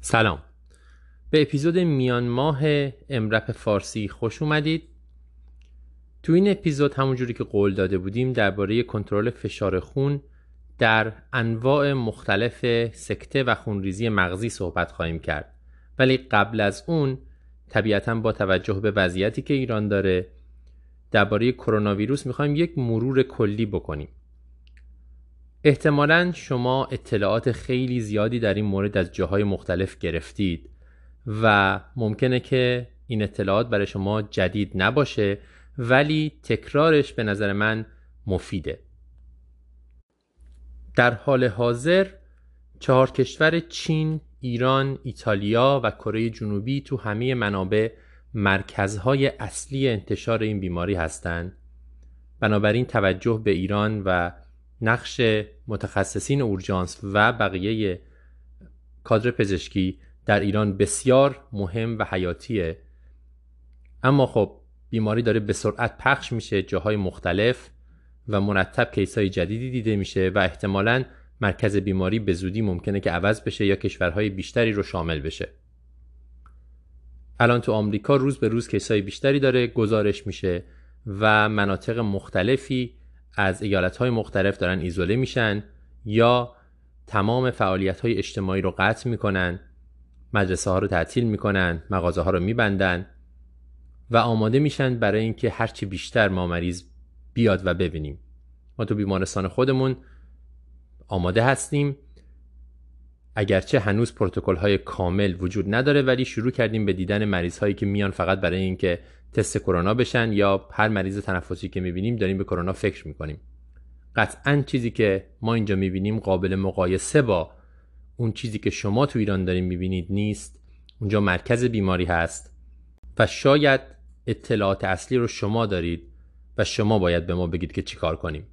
سلام. به اپیزود میان ماه امرپ فارسی خوش اومدید. تو این اپیزود همونجوری که قول داده بودیم درباره کنترل فشار خون در انواع مختلف سکته و خونریزی مغزی صحبت خواهیم کرد. ولی قبل از اون طبیعتا با توجه به وضعیتی که ایران داره درباره کرونا ویروس می‌خوایم یک مرور کلی بکنیم. احتمالا شما اطلاعات خیلی زیادی در این مورد از جاهای مختلف گرفتید و ممکنه که این اطلاعات برای شما جدید نباشه ولی تکرارش به نظر من مفیده در حال حاضر چهار کشور چین، ایران، ایتالیا و کره جنوبی تو همه منابع مرکزهای اصلی انتشار این بیماری هستند. بنابراین توجه به ایران و نقش متخصصین اورژانس و بقیه کادر پزشکی در ایران بسیار مهم و حیاتیه. اما خب بیماری داره به سرعت پخش میشه جاهای مختلف و مرتب کیس های جدیدی دیده میشه و احتمالا مرکز بیماری به زودی ممکنه که عوض بشه یا کشورهای بیشتری رو شامل بشه. الان تو آمریکا روز به روز کیس های بیشتری داره گزارش میشه و مناطق مختلفی از ایالت های مختلف دارن ایزوله میشن یا تمام فعالیت های اجتماعی رو قطع می‌کنن مدرسه ها رو تعطیل می‌کنن مغازه ها رو میبندن و آماده میشن برای اینکه هرچی بیشتر ما مریض بیاد و ببینیم. ما تو بیمارستان خودمون آماده هستیم اگرچه هنوز پروتکل های کامل وجود نداره ولی شروع کردیم به دیدن مریض هایی که میان فقط برای اینکه تست کرونا بشن یا هر مریض تنفسی که می‌بینیم داریم به کرونا فکر می‌کنیم. قطعا چیزی که ما اینجا می‌بینیم قابل مقایسه با اون چیزی که شما تو ایران داریم می‌بینید نیست. اونجا مرکز بیماری هست و شاید اطلاعات اصلی رو شما دارید و شما باید به ما بگید که چیکار کنیم.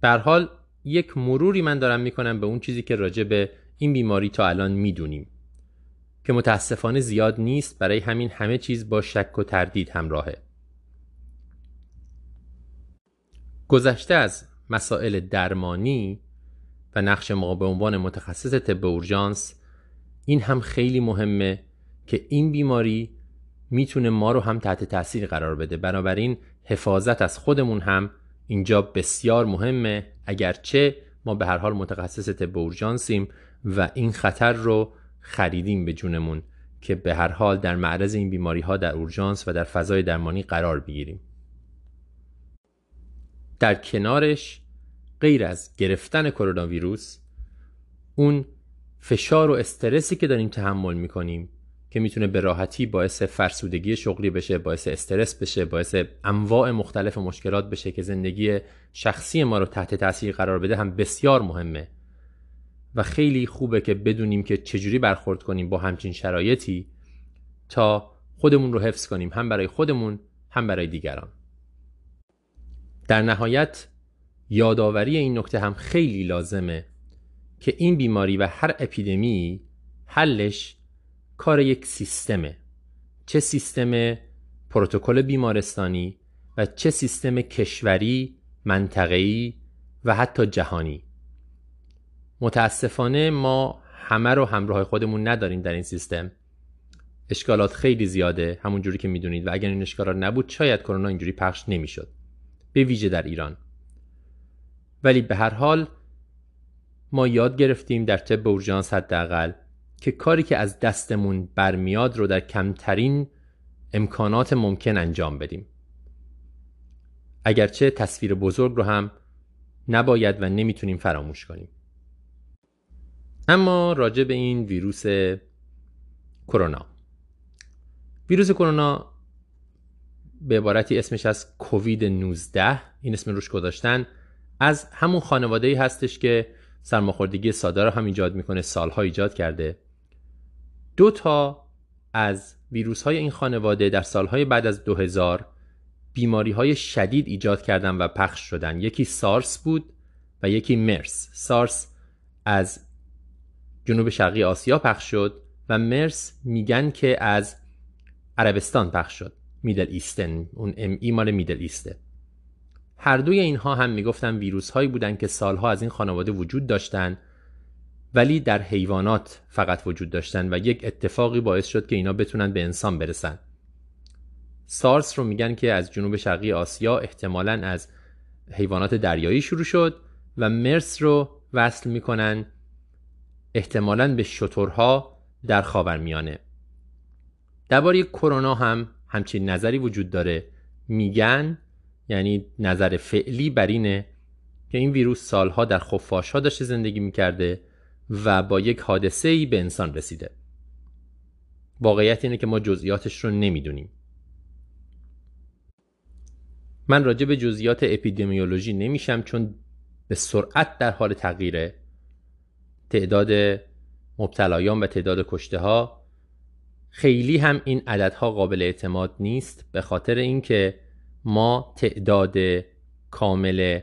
به حال یک مروری من دارم می‌کنم به اون چیزی که راجع به این بیماری تا الان می‌دونیم. که متاسفانه زیاد نیست برای همین همه چیز با شک و تردید همراهه. گذشته از مسائل درمانی و نقش ما به عنوان متخصص طب اورژانس این هم خیلی مهمه که این بیماری می‌تونه ما رو هم تحت تاثیر قرار بده. بنابراین حفاظت از خودمون هم اینجا بسیار مهمه. اگرچه ما به هر حال متخصص طب اورژانسیم و این خطر رو خریدیم به جونمون که به هر حال در معرض این بیماری ها در اورژانس و در فضای درمانی قرار بگیریم. در کنارش غیر از گرفتن کرونا ویروس اون فشار و استرسی که داریم تحمل می‌کنیم که می‌تونه به راحتی باعث فرسودگی شغلی بشه باعث استرس بشه باعث انواع مختلف مشکلات بشه که زندگی شخصی ما رو تحت تاثیر قرار بده هم بسیار مهمه. و خیلی خوبه که بدونیم که چجوری برخورد کنیم با همچین شرایطی تا خودمون رو حفظ کنیم هم برای خودمون هم برای دیگران. در نهایت یادآوری این نکته هم خیلی لازمه که این بیماری و هر اپیدمی حلش کار یک سیستمه. چه سیستم پروتکل بیمارستانی و چه سیستم کشوری، منطقه‌ای و حتی جهانی. متاسفانه ما همه رو همراه خودمون نداریم در این سیستم. اشکالات خیلی زیاده همون جوری که می‌دونید. و اگر این اشکالات نبود شاید کرونا اینجوری پخش نمی‌شد. به ویژه در ایران. ولی به هر حال ما یاد گرفتیم در طب اورژانس حداقل که کاری که از دستمون برمیاد رو در کمترین امکانات ممکن انجام بدیم. اگرچه تصویر بزرگ رو هم نباید و نمی‌تونیم فراموش کنیم. اما راجع به این ویروس کرونا. ویروس کرونا به عبارتی اسمش از کووید 19 این اسم روش گذاشتن از همون خانواده ای هستش که سرماخوردگی ساده رو هم ایجاد می‌کنه سالها ایجاد کرده. دو تا از ویروس های این خانواده در سالهای بعد از 2000 بیماری های شدید ایجاد کردن و پخش شدن. یکی سارس بود و یکی مرس. سارس از جنوب شرقی آسیا پخش شد و مرس میگن که از عربستان پخش شد میدل ایستن اون ام ای مال میدل ایسته. هر دوی اینها هم می‌گفتن ویروس هایی بودن که سالها از این خانواده وجود داشتن ولی در حیوانات فقط وجود داشتن و یک اتفاقی باعث شد که اینا بتونن به انسان برسن. سارس رو میگن که از جنوب شرقی آسیا احتمالا از حیوانات دریایی شروع شد و مرس رو وصل می‌کنن احتمالا به شترها در خاورمیانه درباره کرونا هم همچین نظری وجود داره. میگن یعنی نظر فعلی بر اینه که این ویروس سالها در خفاش ها داشته زندگی می‌کرده و با یک حادثه ای به انسان رسیده. واقعیت اینه که ما جزئیاتش رو نمی‌دونیم. من راجع به جزئیات اپیدمیولوژی نمیشم چون به سرعت در حال تغییره. تعداد مبتلایان و تعداد کشته ها خیلی هم این عددها قابل اعتماد نیست به خاطر اینکه ما تعداد کامل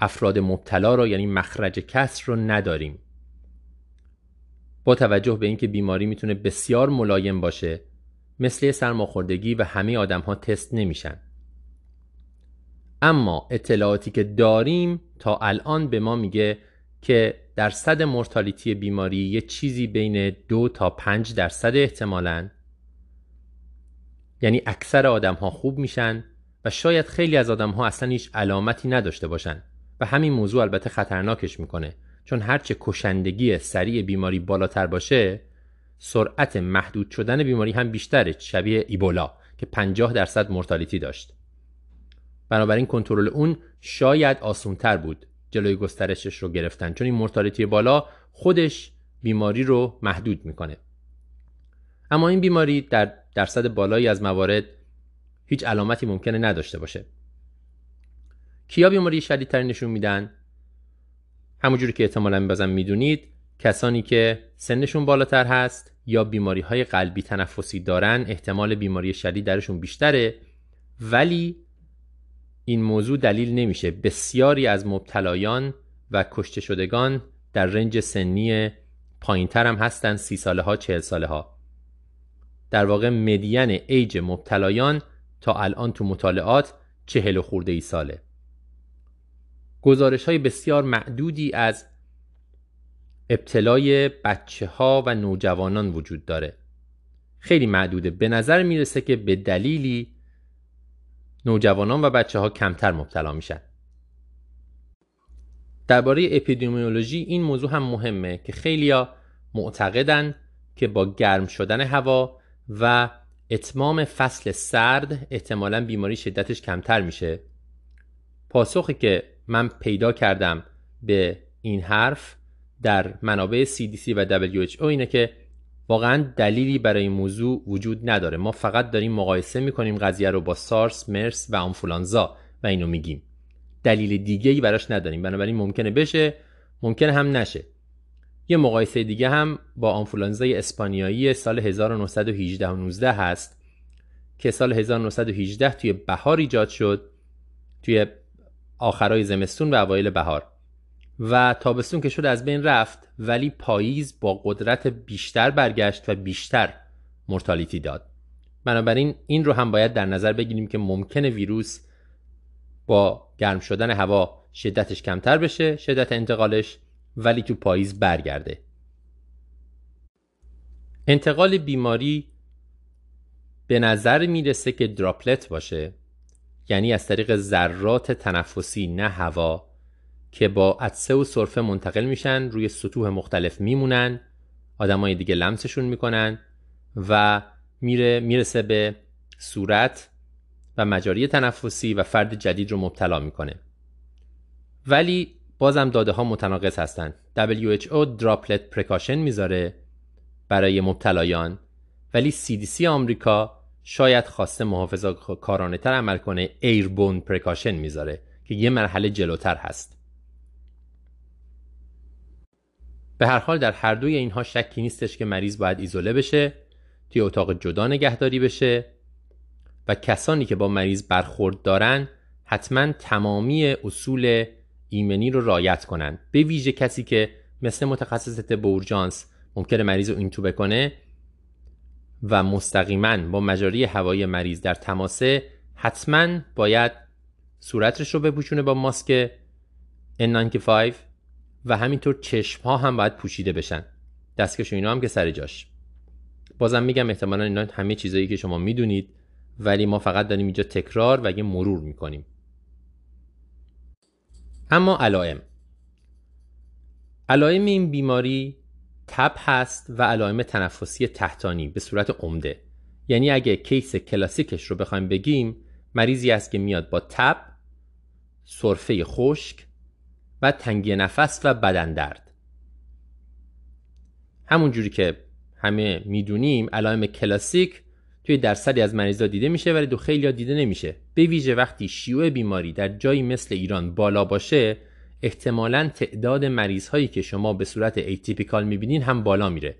افراد مبتلا رو یعنی مخرج کسر رو نداریم. با توجه به اینکه بیماری می‌تونه بسیار ملایم باشه مثل سرماخوردگی و همه آدم ها تست نمیشن. اما اطلاعاتی که داریم تا الان به ما میگه که درصد مرتالیتی بیماری یه چیزی بین دو تا پنج درصد احتمالا. یعنی اکثر آدم ها خوب میشن و شاید خیلی از آدم ها اصلا هیچ علامتی نداشته باشن. و همین موضوع البته خطرناکش می‌کنه. چون هرچه کشندگی سریع بیماری بالاتر باشه سرعت محدود شدن بیماری هم بیشتره شبیه ایبولا که 50 درصد مرتالیتی داشت. بنابراین کنترل اون شاید آسونتر بود. جلوی گسترشش رو گرفتن. چون این مرتالیتی بالا خودش بیماری رو محدود می‌کنه. اما این بیماری در درصد بالایی از موارد هیچ علامتی ممکنه نداشته باشه. کیا بیماری شدیدتری نشون میدن؟ همونجوری که احتمالا بازم می‌دونید کسانی که سنشون بالاتر هست یا بیماری های قلبی تنفسی دارن احتمال بیماری شدید درشون بیشتره ولی این موضوع دلیل نمیشه. بسیاری از مبتلایان و کشته شدگان در رنج سنی پایینتر هم هستن سی ساله ها چهل ساله ها در واقع مدین ایج مبتلایان تا الان تو مطالعات چهل و خورده ای ساله. گزارش های بسیار معدودی از ابتلای بچه ها و نوجوانان وجود داره. خیلی معدوده. به نظر می‌رسه که به دلیلی نوجوانان و بچه ها کمتر مبتلا میشن. درباره اپیدمیولوژی این موضوع هم مهمه که خیلیا معتقدن که با گرم شدن هوا و اتمام فصل سرد احتمالا بیماری شدتش کمتر میشه. پاسخی که من پیدا کردم به این حرف در منابع CDC و WHO اینه که واقعا دلیلی برای این موضوع وجود نداره. ما فقط داریم مقایسه می‌کنیم قضیه رو با سارس، مرس و آنفولانزا و اینو میگیم. دلیل دیگه ای براش نداریم. بنابراین ممکنه بشه ممکنه هم نشه. یه مقایسه دیگه هم با آنفولانزای اسپانیایی سال 1918 و 19 هست که سال 1918 توی بهار ایجاد شد توی آخرای زمستون و اوایل بهار. و تابستون که شد از بین رفت ولی پاییز با قدرت بیشتر برگشت و بیشتر مرتالیتی داد. بنابراین این رو هم باید در نظر بگیریم که ممکنه ویروس با گرم شدن هوا شدتش کمتر بشه شدت انتقالش ولی تو پاییز برگرده. انتقال بیماری به نظر می‌رسه که دراپلت باشه یعنی از طریق ذرات تنفسی نه هوا. که با عدسه و سرفه منتقل میشن روی سطوح مختلف میمونن آدمای دیگه لمسشون می‌کنن و میره می‌رسه به صورت و مجاری تنفسی و فرد جدید رو مبتلا می‌کنه. ولی بازم داده ها متناقض هستن. WHO دراپلت پرکاشن می‌ذاره برای مبتلایان. ولی CDC آمریکا شاید خواسته محافظه کارانه تر عمل کنه ایربون پرکاشن می‌ذاره که یه مرحله جلوتر هست. به هر حال در هر دوی اینها شکی نیستش که مریض باید ایزوله بشه توی اتاق جدا نگهداری بشه و کسانی که با مریض برخورد دارن حتما تمامی اصول ایمنی رو رایت کنن. به ویژه کسی که مثل متخصص طب اورژانس ممکنه مریض رو اینتوبه کنه و مستقیما با مجاری هوایی مریض در تماسه حتما باید صورتش رو بپوشونه با ماسک N95 و همینطور چشم ها هم باید پوشیده بشن. دستکش و اینا هم که سر جاش. بازم میگم احتمالا اینا همه چیزایی که شما می‌دونید ولی ما فقط داریم اینجا تکرار و یه مرور می‌کنیم. اما علائم. علائم این بیماری تب هست و علائم تنفسی تحتانی به صورت عمده. یعنی اگه کیس کلاسیکش رو بخوایم بگیم مریضی است که میاد با تب سرفه خشک و تنگی نفس و بدن درد. همون جوری که همه می‌دونیم علائم کلاسیک توی درصدی از مریضا دیده میشه ولی تو خیلی دیده نمیشه. به ویژه وقتی شیوع بیماری در جایی مثل ایران بالا باشه احتمالا تعداد مریض هایی که شما به صورت atypical می‌بینین هم بالا میره.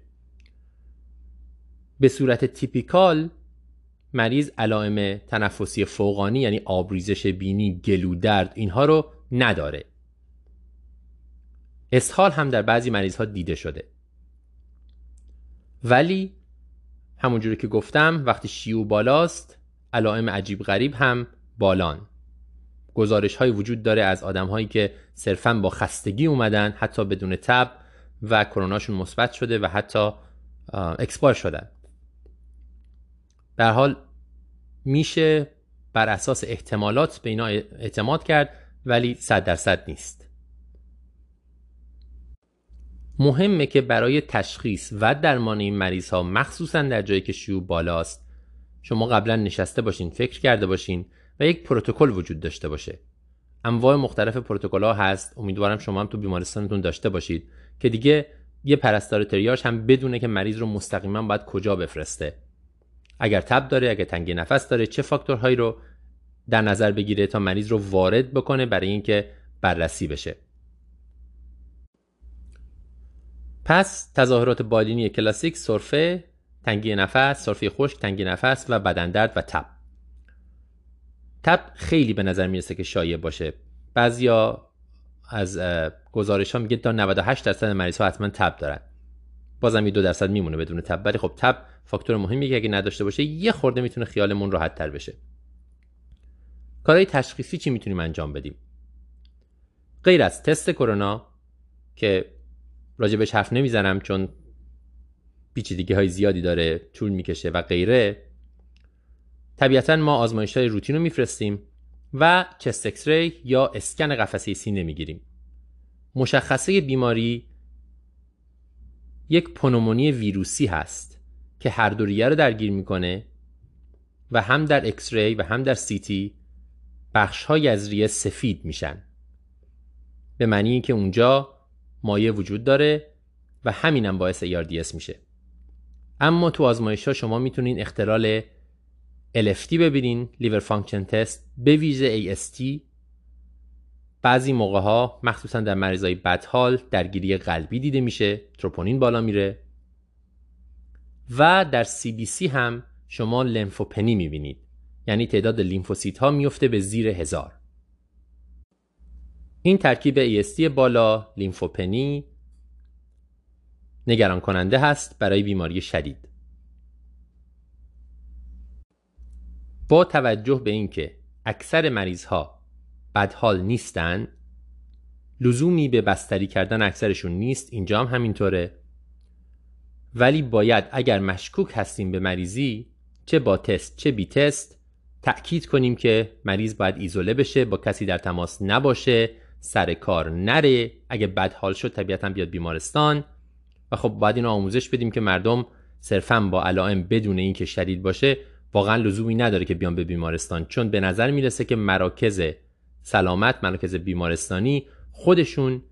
به صورت تیپیکال مریض علائم تنفسی فوقانی یعنی آبریزش بینی گلو درد اینها رو نداره. اسهال هم در بعضی مریض ها دیده شده. ولی همونجوری که گفتم وقتی شیوع بالاست علائم عجیب غریب هم بالان. گزارش های وجود داره از آدم هایی که صرفا با خستگی اومدن حتی بدون تب و کروناشون مثبت شده و حتی expire شدن. در هر حال میشه بر اساس احتمالات به اینا اعتماد کرد ولی صد درصد نیست. مهمه که برای تشخیص و درمان این مریض ها مخصوصا در جایی که شیوع بالاست. شما قبلا نشسته باشین فکر کرده باشین و یک پروتکل وجود داشته باشه. انواع مختلف پروتکل ها هست. امیدوارم شما هم تو بیمارستانتون داشته باشید که دیگه یه پرستار تریاج هم بدونه که مریض رو مستقیما باید کجا بفرسته. اگر تب داره اگر تنگی نفس داره چه فاکتورهایی رو در نظر بگیره تا مریض رو وارد بکنه برای اینکه بررسی بشه. پس تظاهرات بالینی کلاسیک سرفه تنگی نفس سرفه خشک تنگی نفس و بدن درد و تب. تب خیلی به نظر می‌رسه که شایع باشه. بعضیا از گزارش ها میگه تا 98 درصد مریض ها حتما تب دارن. بازم یه دو درصد میمونه بدون تب. ولی خب تب فاکتور مهمی که اگه نداشته باشه یه خورده می‌تونه خیالمون راحت تر بشه. کارهای تشخیصی چی می‌تونیم انجام بدیم؟ غیر از تست کرونا که راجبش حرف نمی‌زنم چون پیچیدگی های زیادی داره طول می‌کشه و غیره. طبیعتا ما آزمایش های روتین رو میفرستیم و chest X-ray یا اسکن قفسه سینه می‌گیریم. مشخصه بیماری یک پنومونی ویروسی هست که هر دو ریه رو درگیر می‌کنه و هم در X-ray و هم در CT بخش های از ریه سفید میشن. به معنی اینکه اونجا مایع وجود داره و همینم باعث ARDS میشه. اما تو آزمایش ها شما می‌تونین اختلال LFT ببینین liver function test به ویژه AST بعضی موقع ها مخصوصا در مریضای بدحال درگیری قلبی دیده میشه تروپونین بالا میره. و در CBC هم شما لنفوپنی می‌بینید یعنی تعداد لیمفوسیت ها میفته به زیر هزار. این ترکیب AST بالا لیمفوپنی نگران کننده هست برای بیماری شدید. با توجه به اینکه اکثر مریض ها بدحال نیستن لزومی به بستری کردن اکثرشون نیست اینجا هم همینطوره. ولی باید اگر مشکوک هستیم به مریضی چه با تست چه بی تست تأکید کنیم که مریض باید ایزوله بشه با کسی در تماس نباشه سر کار نره اگه بد حال شد طبیعتا بیاد بیمارستان. و خب باید اینو آموزش بدیم که مردم صرفا با علائم بدون اینکه شدید باشه واقعا لزومی نداره که بیان به بیمارستان. چون به نظر می‌رسه که مراکز سلامت مراکز بیمارستانی خودشون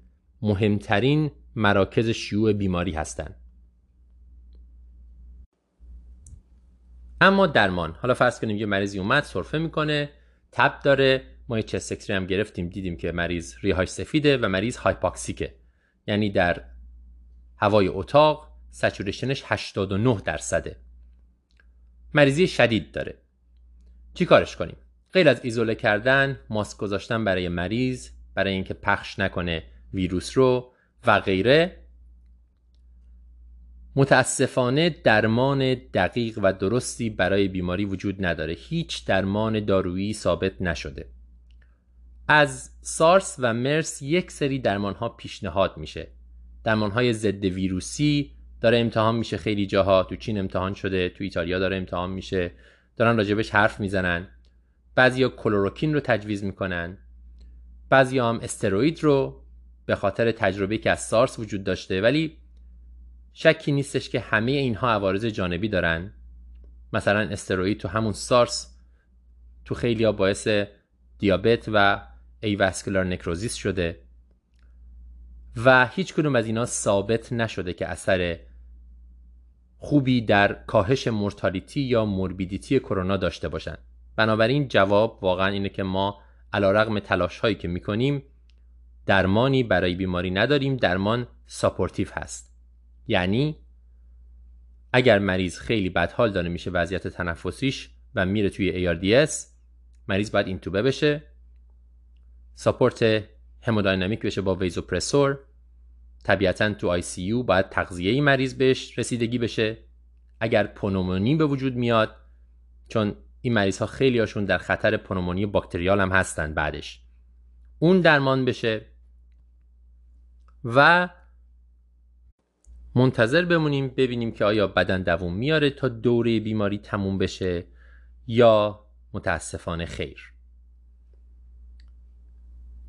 مهمترین مراکز شیوع بیماری هستند اما درمان. حالا فرض کنیم یه مریضی اومد سرفه می‌کنه تب داره ما یه چست هم گرفتیم دیدیم که مریض ریهاش سفیده و مریض هایپاکسیکه. یعنی در هوای اتاق سچورشنش 89 درصده. مریضی شدید داره. چی کارش کنیم؟ غیر از ایزوله کردن ماسک گذاشتن برای مریض برای اینکه پخش نکنه ویروس رو و غیره. متاسفانه درمان دقیق و درستی برای بیماری وجود نداره. هیچ درمان دارویی ثابت نشده. از سارس و مرس یک سری درمان ها پیشنهاد میشه. درمان های ضد ویروسی داره امتحان میشه خیلی جاها. تو چین امتحان شده تو ایتالیا داره امتحان میشه. دارن راجبش حرف می‌زنن. بعضیا کلوروکین رو تجویز می‌کنن. بعضی هم استروید رو به خاطر تجربه که از سارس وجود داشته. ولی شکی نیستش که همه اینها عوارض جانبی دارن. مثلا استروید تو همون سارس تو خیلی ها باعث دیابت و avascular necrosis شده و هیچ کدوم از اینا ثابت نشده که اثر خوبی در کاهش mortality یا morbidity کرونا داشته باشند. بنابراین جواب واقعا اینه که ما علی رغم تلاش هایی که می‌کنیم درمانی برای بیماری نداریم درمان supportive هست یعنی اگر مریض خیلی بدحال داره میشه وضعیت تنفسیش و میره توی ARDS مریض باید اینتوبه بشه support hemodynamic بشه با vasopressor طبیعتا تو ICU باید تغذیه مریض بهش رسیدگی بشه. اگر پنومونی به وجود میاد چون این مریض ها خیلی هاشون در خطر پنومونی bacterial هم هستن بعدش. اون درمان بشه و منتظر بمونیم ببینیم که آیا بدن دووم میاره تا دوره بیماری تموم بشه یا متاسفانه خیر.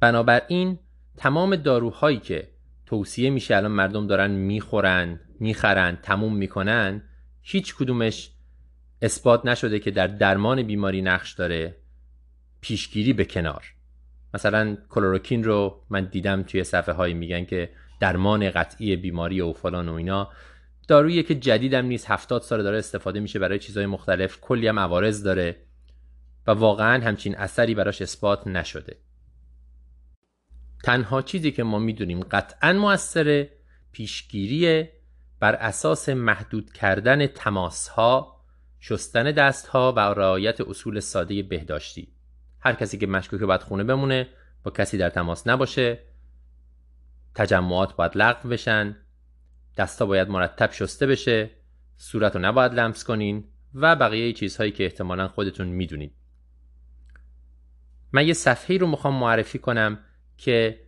بنابراین تمام داروهایی که توصیه میشه الان مردم دارن می‌خورن می‌خرن تموم می‌کنن هیچ کدومش اثبات نشده که در درمان بیماری نقش داره پیشگیری به کنار. مثلا کلوروکین رو من دیدم توی صفحه هایی میگن که درمان قطعی بیماری و فلان و اینا. دارویی که جدیدم نیست هفتاد سال داره استفاده میشه برای چیزهای مختلف. کلی هم عوارض داره و واقعا همچین اثری براش اثبات نشده. تنها چیزی که ما می‌دونیم قطعا موثر پیشگیری بر اساس محدود کردن تماس ها شستن دست ها و رعایت اصول ساده بهداشتی. هر کسی که مشکوکه باید خونه بمونه با کسی در تماس نباشه. تجمعات باید لغو بشن. دستا باید مرتب شسته بشه. صورت رو نباید لمس کنین و بقیه چیزهایی که احتمالا خودتون می‌دونید من یه صفحه رو می‌خوام معرفی کنم که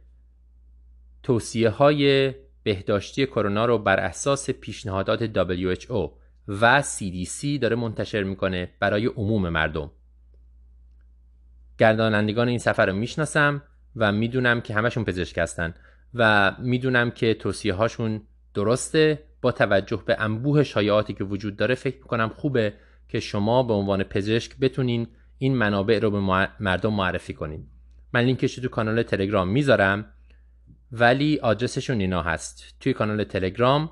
توصیه های بهداشتی کرونا رو بر اساس پیشنهادات WHO و CDC داره منتشر می‌کنه برای عموم مردم. گردانندگان این سفر رو می‌شناسم و می‌دونم که همشون پزشک هستن و می‌دونم که توصیه هاشون درسته. با توجه به انبوه شایعاتی که وجود داره فکر می‌کنم خوبه که شما به عنوان پزشک بتونین این منابع رو به مردم معرفی کنین. من لینکش تو کانال تلگرام می‌ذارم ولی آدرسشون اینا هست. توی کانال تلگرام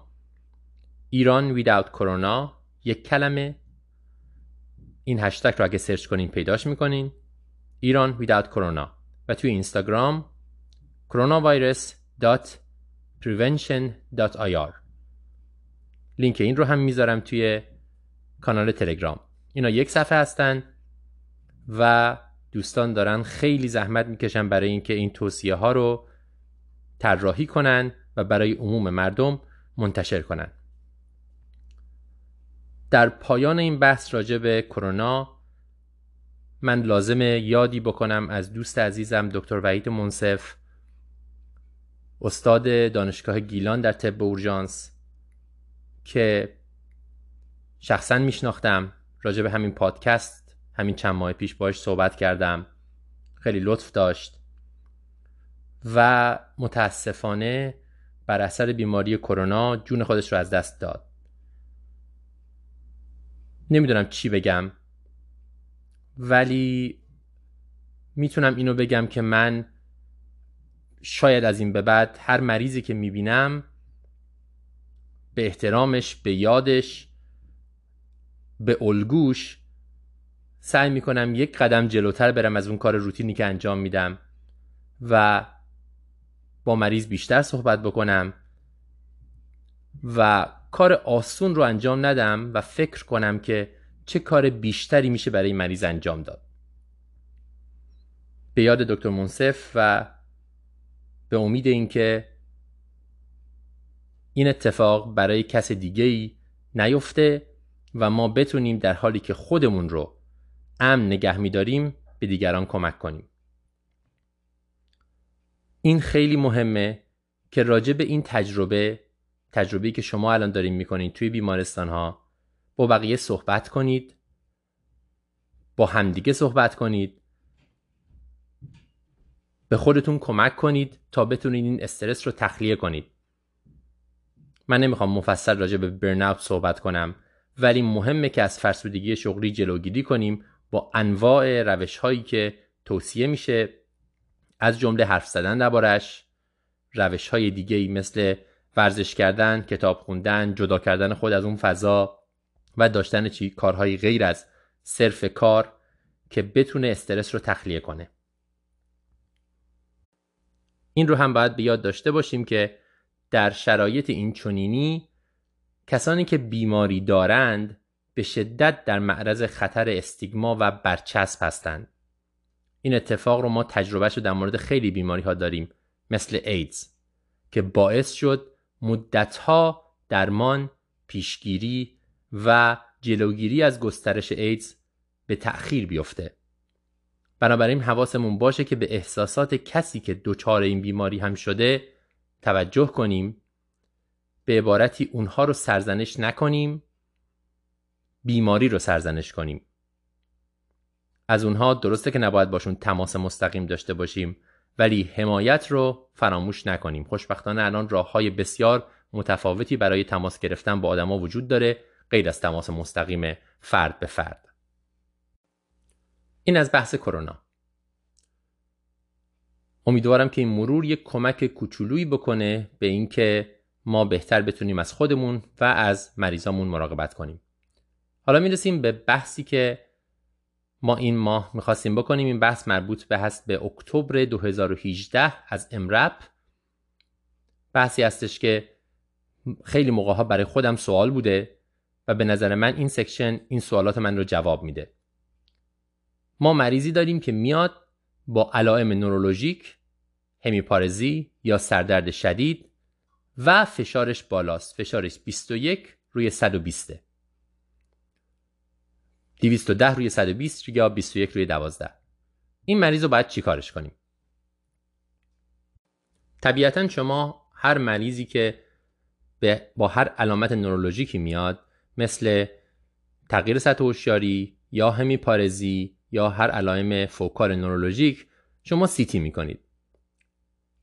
ایران ویداوت کرونا یک کلمه. این هشتگ رو اگه سرچ کنین پیداش می‌کنین. ایران ویداوت کرونا و توی اینستاگرام کرونا ویروس prevention.ir لینک این رو هم می‌ذارم توی کانال تلگرام. اینا یک صفحه هستن و دوستان دارن خیلی زحمت می‌کشن برای اینکه این توصیه ها رو طراحی کنن و برای عموم مردم منتشر کنن. در پایان این بحث راجع به کرونا من لازمه یادی بکنم از دوست عزیزم دکتر وحید منصف استاد دانشگاه گیلان در طب اورژانس که شخصا میشناختم راجع به همین پادکست. همین چند ماه پیش باش صحبت کردم. خیلی لطف داشت. و متاسفانه بر اثر بیماری کرونا جون خودش رو از دست داد. نمی‌دونم چی بگم ولی می‌تونم اینو بگم که من شاید از این به بعد هر مریضی که می‌بینم به احترامش به یادش به الگوش سعی می‌کنم یک قدم جلوتر برم از اون کار روتینی که انجام میدم و با مریض بیشتر صحبت بکنم و کار آسون رو انجام ندم و فکر کنم که چه کار بیشتری میشه برای مریض انجام داد. به یاد دکتر منصف و به امید اینکه این اتفاق برای کس دیگه ای نیفته و ما بتونیم در حالی که خودمون رو امن نگه میداریم به دیگران کمک کنیم. این خیلی مهمه که راجع به این تجربه تجربه‌ای که شما الان دارین می‌کنید توی بیمارستان ها با بقیه صحبت کنید با همدیگه صحبت کنید به خودتون کمک کنید تا بتونید این استرس رو تخلیه کنید. من نمی‌خوام مفصل راجع به برناوت صحبت کنم ولی مهمه که از فرسودگی شغلی جلوگیری کنیم با انواع روش هایی که توصیه میشه از جمله حرف زدن دربارش روش های دیگه مثل ورزش کردن، کتاب خوندن، جدا کردن خود از اون فضا و داشتن چی کارهای غیر از صرف کار که بتونه استرس رو تخلیه کنه. این رو هم باید به یاد داشته باشیم که در شرایط این چنینی کسانی که بیماری دارند به شدت در معرض خطر استیگما و برچسب هستند. این اتفاق رو ما تجربهش رو در مورد خیلی بیماری ها داریم مثل ایدز که باعث شد مدتها درمان، پیشگیری و جلوگیری از گسترش ایدز به تأخیر بیفته. بنابراین حواسمون باشه که به احساسات کسی که دچار این بیماری هم شده توجه کنیم به عبارتی اونها رو سرزنش نکنیم بیماری رو سرزنش کنیم. از اونها درسته که نباید باشون تماس مستقیم داشته باشیم ولی حمایت رو فراموش نکنیم. خوشبختانه الان راه های بسیار متفاوتی برای تماس گرفتن با آدما وجود داره غیر از تماس مستقیم فرد به فرد. این از بحث کرونا. امیدوارم که این مرور یک کمک کوچولویی بکنه به اینکه ما بهتر بتونیم از خودمون و از مریضامون مراقبت کنیم. حالا می‌رسیم به بحثی که ما این ماه می‌خواستیم بکنیم. این بحث مربوط به هست به اکتبر 2018 از امرپ بحثی هستش که خیلی موقع ها برای خودم سوال بوده و به نظر من این سکشن این سوالات من رو جواب میده. ما مریضی داریم که میاد با علائم نورولوژیک همیپارزی یا سردرد شدید و فشارش بالاست. فشارش 21 روی 120 210 روی 120 یا 21 روی 12 این مریض رو باید چیکارش کنیم؟ طبیعتا شما هر مریضی که با هر علامت نورولوژیکی میاد مثل تغییر سطح هوشیاری یا همیپارزی یا هر علائم focal neurologic شما CT می‌کنید.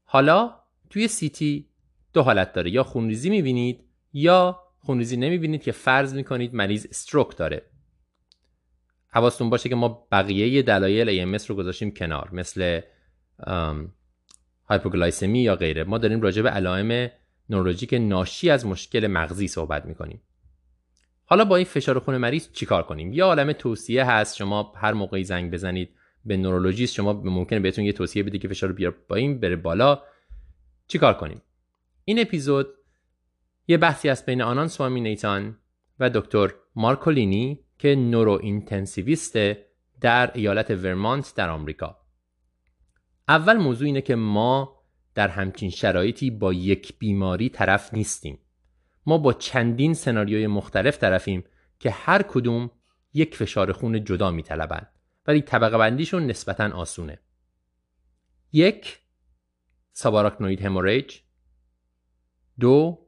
حالا توی CT دو حالت داره. یا خونریزی می‌بینید یا خونریزی نمی‌بینید که فرض می‌کنید مریض stroke داره. حواستون باشه که ما بقیه دلایل AMS رو گذاشتیم کنار مثل hypoglycemia یا غیره. ما داریم راجع به علائم neurologic ناشی از مشکل مغزی صحبت می‌کنیم. حالا با این فشار خون مریض چیکار کنیم؟ یه عالم توصیه هست. شما هر موقعی زنگ بزنید به neurologist شما ممکنه بهتون یه توصیه بده که فشار بیاد پایین بره بالا. چیکار کنیم؟ این اپیزود یه بحثی است بین آناند سوامیناتان و دکتر مارکولینی. که neurointensivist در ایالت ورمانت در آمریکا. اول موضوع اینه که ما در همچین شرایطی با یک بیماری طرف نیستیم. ما با چندین سناریوی مختلف طرفیم که هر کدوم یک فشار خون جدا میطلبند ولی طبقه بندیشون نسبتا آسونه. یک ساباراکنوید هموریج دو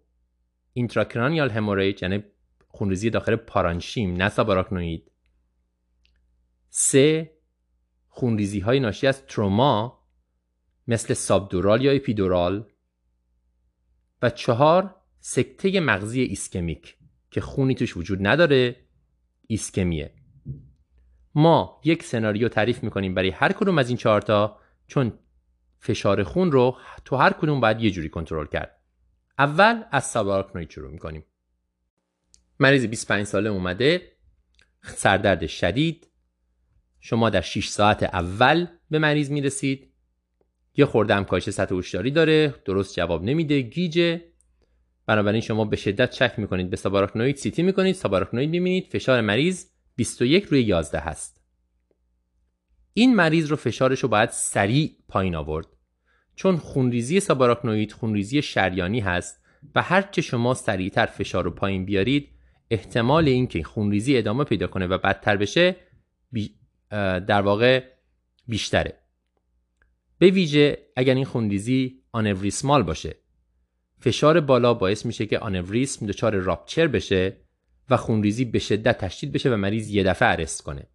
اینتراکرانیال هموریج یعنی خونریزی داخل پارانشیم نه ساباراکنوید سه خونریزی های ناشی از تروما مثل subdural یا epidural. و چهار سکته مغزی ایسکمیک که خونی توش وجود نداره ایسکمیه. ما یک سناریو تعریف می‌کنیم برای هر کدوم از این چهارتا چون فشار خون رو تو هر کدوم باید یه جوری کنترل کرد. اول از subarachnoid شروع می‌کنیم. مریض 25 ساله اومده. سردرد شدید. شما در 6 ساعت اول به مریض می‌رسید. یه خورده هم کاهش سطح هوشیاری داره. درست جواب نمیده. گیجه بنابراین شما به شدت چک می‌کنید. به ساباراکنوید سیتی می‌کنید. ساباراکنوید می‌بینید. فشار مریض 21 روی 11 هست. این مریض رو فشارش رو باید سریع پایین آورد. چون خونریزی ساباراکنوید خونریزی شریانی هست و هرچه شما سریعتر فشار رو پایین بیارید احتمال اینکه خونریزی ادامه پیدا کنه و بدتر بشه در واقع بیشتره. به ویژه اگر این خونریزی آنوریسمال باشه فشار بالا باعث میشه که آنوریسم دچار راپچر بشه و خونریزی به شدت تشدید بشه و مریض یه دفعه ارست کنه.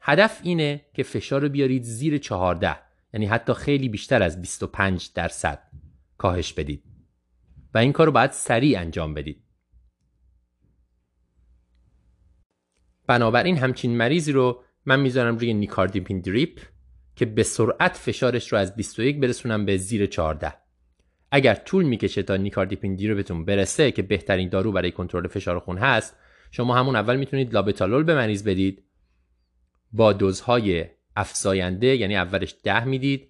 هدف اینه که فشار رو بیارید زیر 14 یعنی حتی خیلی بیشتر از 25 درصد کاهش بدید. و این کار رو باید سریع انجام بدید. بنابراین همچین مریضی رو من می‌ذارم روی نیکاردیپین دریپ که به سرعت فشارش رو از 21 برسونم به زیر 14 اگر طول می‌کشه تا نیکاردیپین بهتون برسه که بهترین دارو برای کنترل فشار خون هست شما همون اول می‌تونید لابتالول به مریض بدید. با دوزهای افزاینده یعنی اولش 10 می‌دید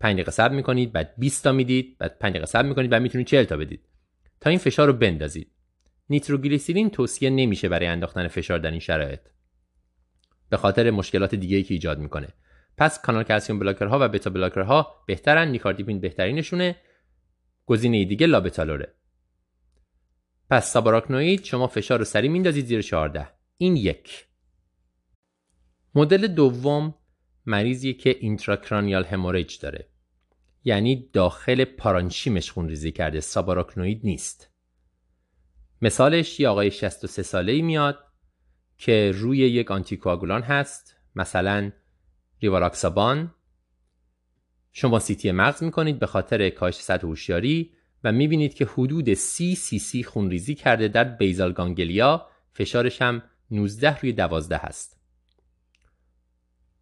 5 دقیقه صبر می‌کنید بعد 20 تا می‌دید بعد 5 دقیقه صبر می‌کنید بعد می‌تونید 40 تا بدید. تا این فشار رو بندازید. نیتروگلیسیرین توصیه نمیشه برای انداختن فشار در این شرایط. به خاطر مشکلات دیگه که ایجاد می‌کنه. پس کانال کلسیوم بلاکرها و بتا بلاکرها بهترن نیکاردیپین بهترینشونه. گزینه دیگه لابتالوره. پس ساباراکنوید شما فشار رو سریع میندازید زیر 14 این یک. مدل دوم مریضی که intracranial hemorrhage داره. یعنی داخل پارانشیمش خونریزی کرده. subarachnoid نیست. مثالش یه آقای 63 ساله ای میاد که روی یک آنتیکواگولان هست مثلا ریواروکسابان شما CT مغز می‌کنید به خاطر کاهش سطح هوشیاری و می‌بینید که حدود 30 سی سی خونریزی کرده در basal ganglia. فشارش هم 19 روی 12 هست.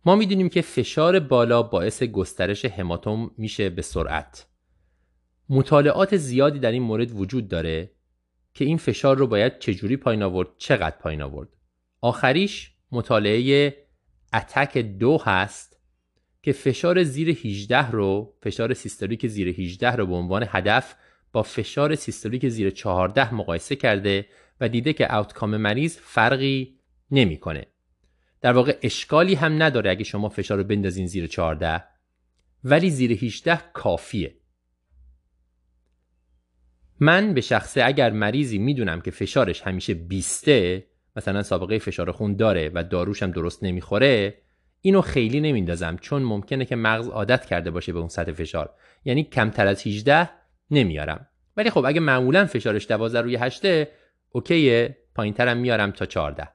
ما می‌دونیم که فشار بالا باعث گسترش هماتوم میشه به سرعت. مطالعات زیادی در این مورد وجود داره. که این فشار رو باید چجوری پایین آورد چقدر پایین آورد آخریش مطالعه اتک دو هست که فشار زیر 18 رو فشار سیستولیک زیر 18 رو به عنوان هدف با فشار سیستولیک زیر 14 مقایسه کرده و دیده که آوتکام مریض فرقی نمی‌کنه. در واقع اشکالی هم نداره اگه شما فشار رو بندازین زیر 14 ولی زیر 18 کافیه. من به شخصه اگر مریضی می‌دونم که فشارش همیشه 20 مثلا سابقه فشار خون داره و داروش هم درست نمی‌خوره اینو خیلی نمیندازم چون ممکنه که مغز عادت کرده باشه به اون سطح فشار. یعنی کمتر از 18 نمیارم. ولی خب اگه معمولا فشارش 12 روی 8 اوکیه پایینترم میارم تا 14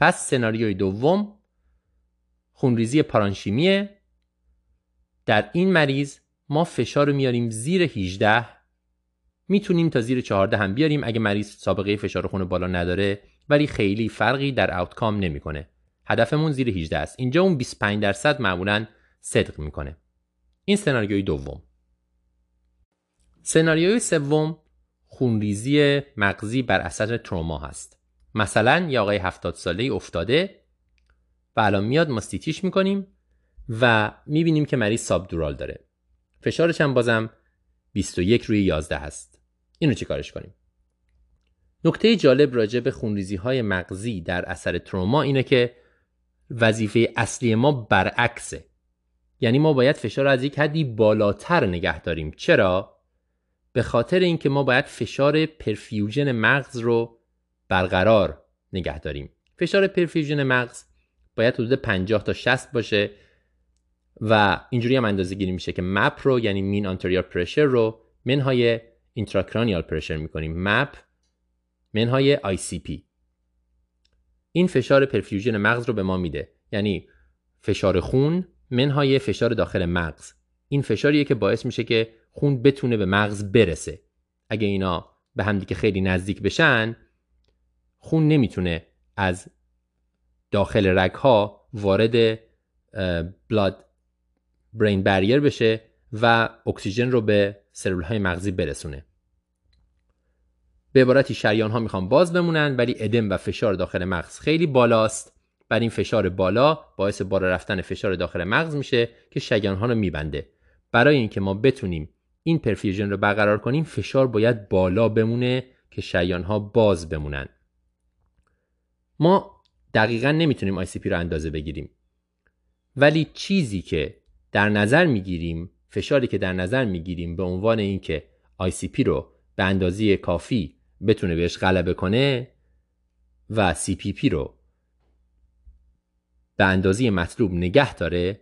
پس سناریوی دوم خونریزی پارانشیمیه. در این مریض ما فشار رو میاریم زیر 18 می‌تونیم تا زیر 14 هم بیاریم اگه مریض سابقه فشار خون بالا نداره ولی خیلی فرقی در آوتکام نمی‌کنه. هدفمون زیر 18 است. اینجا اون 25 درصد معمولا صدق می‌کنه. این سناریوی دوم. سناریوی سوم خونریزی مغزی بر اثر تروما هست. مثلا یه آقای 70 ساله افتاده و الان میاد ماستیتیش می‌کنیم و می‌بینیم که مریض سابدورال داره. فشارش هم بازم 21 روی 11 هست. اینو چی کارش کنیم؟ نکته جالب راجع به خونریزی های مغزی در اثر تروما اینه که وظیفه اصلی ما برعکسه. یعنی ما باید فشار از یک حدی بالاتر نگه داریم. چرا؟ به خاطر اینکه ما باید فشار پرفیوژن مغز رو برقرار نگه داریم. فشار پرفیوژن مغز باید حدود 50 تا 60 باشه و اینجوری هم اندازه گیری میشه که مپ رو یعنی مین آنتریور پرشر رو منهای intracranial pressure می‌کنیم. MAP منهای ICP. این فشار perfusion مغز رو به ما میده. یعنی فشار خون منهای فشار داخل مغز. این فشاریه که باعث میشه که خون بتونه به مغز برسه. اگه اینا به همدیگه خیلی نزدیک بشن خون نمی‌تونه از داخل رگ ها وارد بلاد برین بریر بشه و اکسیژن رو به سلول های مغزی برسونه. به عبارتی شریان ها می‌خوان باز بمونن ولی ادم و فشار داخل مغز خیلی بالاست. بر این فشار بالا باعث بالا رفتن فشار داخل مغز میشه که شریان ها رو میبنده. برای اینکه ما بتونیم این پرفیوژن رو برقرار کنیم فشار باید بالا بمونه که شریان ها باز بمونن. ما دقیقا نمی‌تونیم ICP رو اندازه بگیریم. ولی چیزی که در نظر می‌گیریم فشاری که در نظر می‌گیریم به عنوان اینکه ICP رو به اندازه کافی بتونه بهش غلبه کنه و ICP رو به اندازه مطلوب نگه داره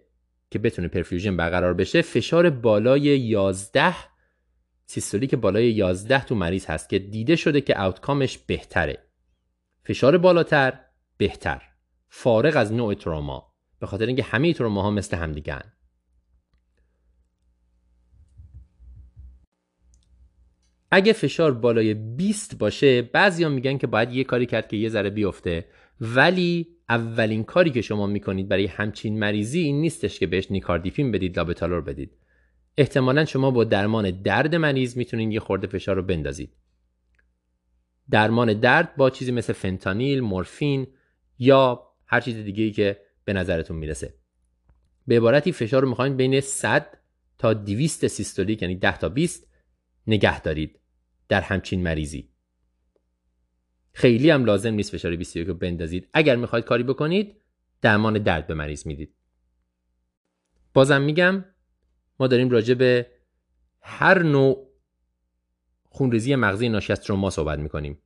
که بتونه perfusion برقرار بشه فشار بالای 11 systolic بالای 11 تو مریض هست که دیده شده که outcome ش بهتره. فشار بالاتر بهتر. فارغ از نوع تروما. به خاطر اینکه همه تروما ها مثل همدیگن اگه فشار بالای 20 باشه بعضیا میگن که باید یه کاری کرد که یه ذره بیفته. ولی اولین کاری که شما می‌کنید برای همچین مریضی این نیستش که بهش نیکاردیفین بدید لابتالور بدید. احتمالا شما با درمان درد مریض می‌تونید یه خورده فشار رو بندازید. درمان درد با چیزی مثل فنتانیل، مورفین یا هر چیز دیگه ای که به نظرتون می‌رسه. به عبارتی فشار رو می‌خواین بین 100 تا 200 سیستولیک یعنی 10 تا 20 نگه دارید. در همچین مریضی. خیلی هم لازم نیست فشار 21 رو بندازید. اگر می‌خواید کاری بکنید درمان درد به مریض می‌دید. بازم میگم ما داریم راجع به هر نوع خونریزی مغزی ناشی از تروما صحبت می‌کنیم.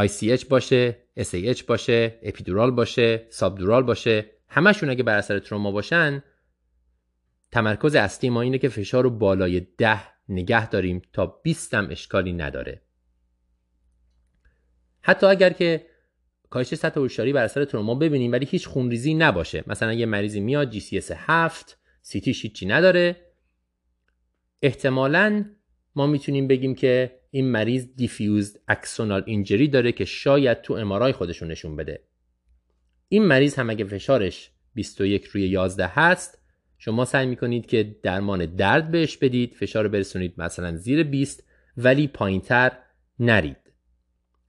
ICH باشه SAH باشه epidural باشه subdural باشه همشون اگه بر اثر تروما باشن تمرکز اصلی ما اینه که فشار رو بالای ده نگه داریم تا 20 هم اشکالی نداره. حتی اگر که کاهش سطح هوشیاری بر اثر تروما ببینیم ولی هیچ خونریزی نباشه. مثلا یه مریضی میاد GCS 7 CT هیچی نداره. احتمالاً ما می‌تونیم بگیم که این مریض دیفیوزد اکسونال اینجری داره که شاید تو امارای خودشون نشون بده. این مریض هم اگه فشارش 21 روی 11 هست شما سعی می‌کنید که درمان درد بهش بدید فشار برسونید مثلا زیر 20 ولی پایینتر نرید.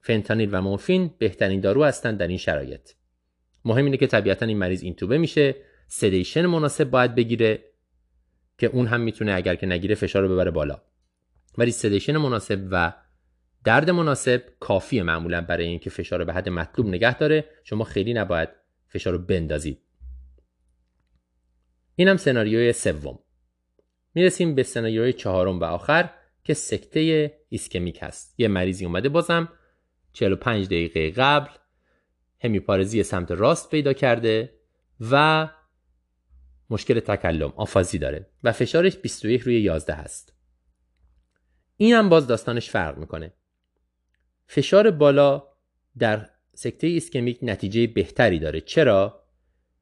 فنتانیل و مورفین بهترین دارو هستند در این شرایط. مهم اینه که طبیعتا این مریض اینتوبه میشه. sedation مناسب باید بگیره که اون هم می‌تونه اگر که نگیره فشار رو ببره بالا. ولی sedation مناسب و درد مناسب کافیه معمولا برای اینکه فشار رو به حد مطلوب نگه داره. شما خیلی نباید فشار رو بندازید. اینم سناریوی سوم. می‌رسیم به سناریوی چهارم و آخر که سکته ایسکمیک هست. یه مریضی اومده بازم. 45 دقیقه قبل همی‌پارزی سمت راست پیدا کرده و مشکل تکلم آفازی داره و فشارش 21 روی 11 هست. اینم باز داستانش فرق می‌کنه. فشار بالا در سکته ایسکمیک نتیجه بهتری داره. چرا؟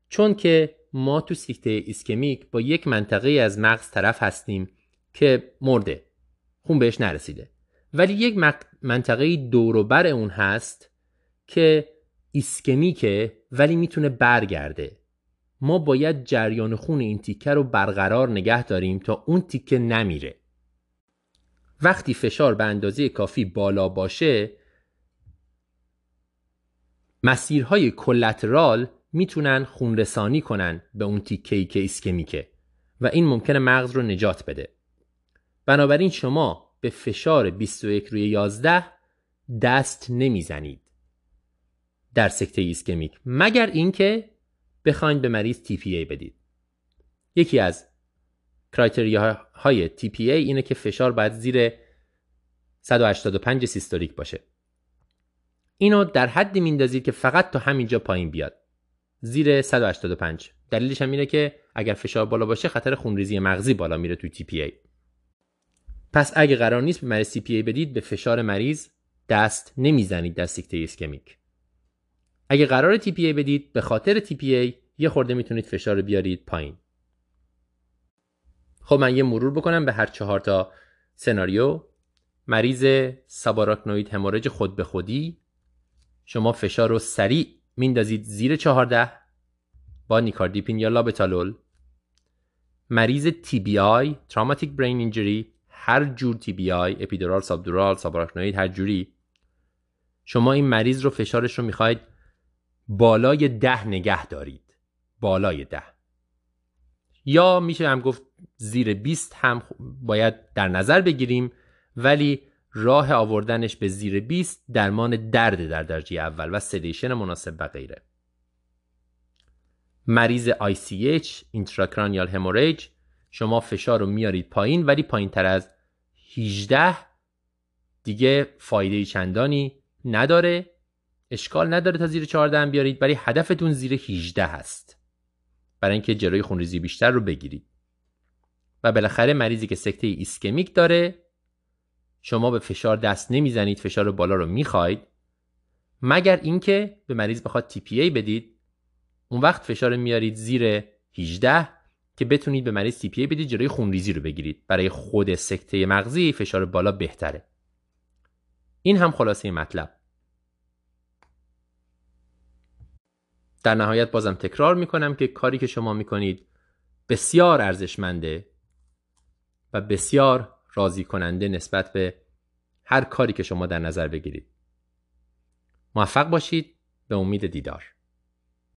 چون که ما تو سکته ایسکمیک با یک منطقه از مغز طرف هستیم که مرده. خون بهش نرسیده. ولی یک منطقه دوروبر اون هست که ایسکمیکه ولی می‌تونه برگرده. ما باید جریان خون این تیکه رو برقرار نگه داریم تا اون تیکه نمیره. وقتی فشار به اندازه کافی بالا باشه مسیرهای collateral می‌تونن خونرسانی کنن به اون تیکه که ایسکمیکه و این ممکنه مغز رو نجات بده. بنابراین شما به فشار 21 روی 11 دست نمی‌زنید. در سکته ایسکمیک مگر اینکه بخواید به مریض TPA بدید. یکی از criteria های TPA اینه که فشار باید زیر 185 سیستولیک باشه. اینو در حدی میندازید که فقط تا همینجا پایین بیاد. زیر 185 دلیلش هم اینه که اگر فشار بالا باشه خطر خونریزی مغزی بالا میره توی TPA پس اگه قرار نیست به مریض TPA بدید به فشار مریض دست نمی‌زنید در سکته ایسکمیک اگه قرار TPA بدید به خاطر TPA یه خورده می‌تونید فشار رو بیارید پایین. خب من یه مرور بکنم به هر چهار تا سناریو. مریض subarachnoid hemorrhage خود به خودی. شما فشار رو سریع میندازید زیر 14 با نیکاردیپین یا لابتالول. مریض تی بی آی تراماتیک برین اینجری هر جور تی بی آی اپیدورال سابدورال ساباراکنوید هر جوری. شما این مریض رو فشارش رو می‌خواید بالای ده نگه دارید. بالای ده. یا میشه هم گفت زیر 20 هم باید در نظر بگیریم ولی راه آوردنش به زیر 20 درمان درد در درجه اول و سدیشن مناسب و غیره. مریض ICH اینتراکرانیال هموریج شما فشار رو میارید پایین ولی پایین تر از 18 دیگه فایده چندانی نداره. اشکال نداره تا زیر 14 هم بیارید ولی هدفتون زیر 18 هست. برای اینکه جلوی خونریزی بیشتر رو بگیرید. و بالاخره مریضی که سکته ایسکمیک داره شما به فشار دست نمی‌زنید فشار بالا رو می‌خواید. مگر اینکه به مریض بخواد TPA بدید. اون وقت فشار میارید زیر 18 که بتونید به مریض TPA بدید جلوی خونریزی رو بگیرید. برای خود سکته مغزی فشار بالا بهتره. این هم خلاصه مطلب. در نهایت بازم تکرار می‌کنم که کاری که شما می‌کنید بسیار ارزشمنده و بسیار راضی کننده نسبت به هر کاری که شما در نظر بگیرید. موفق باشید. به امید دیدار.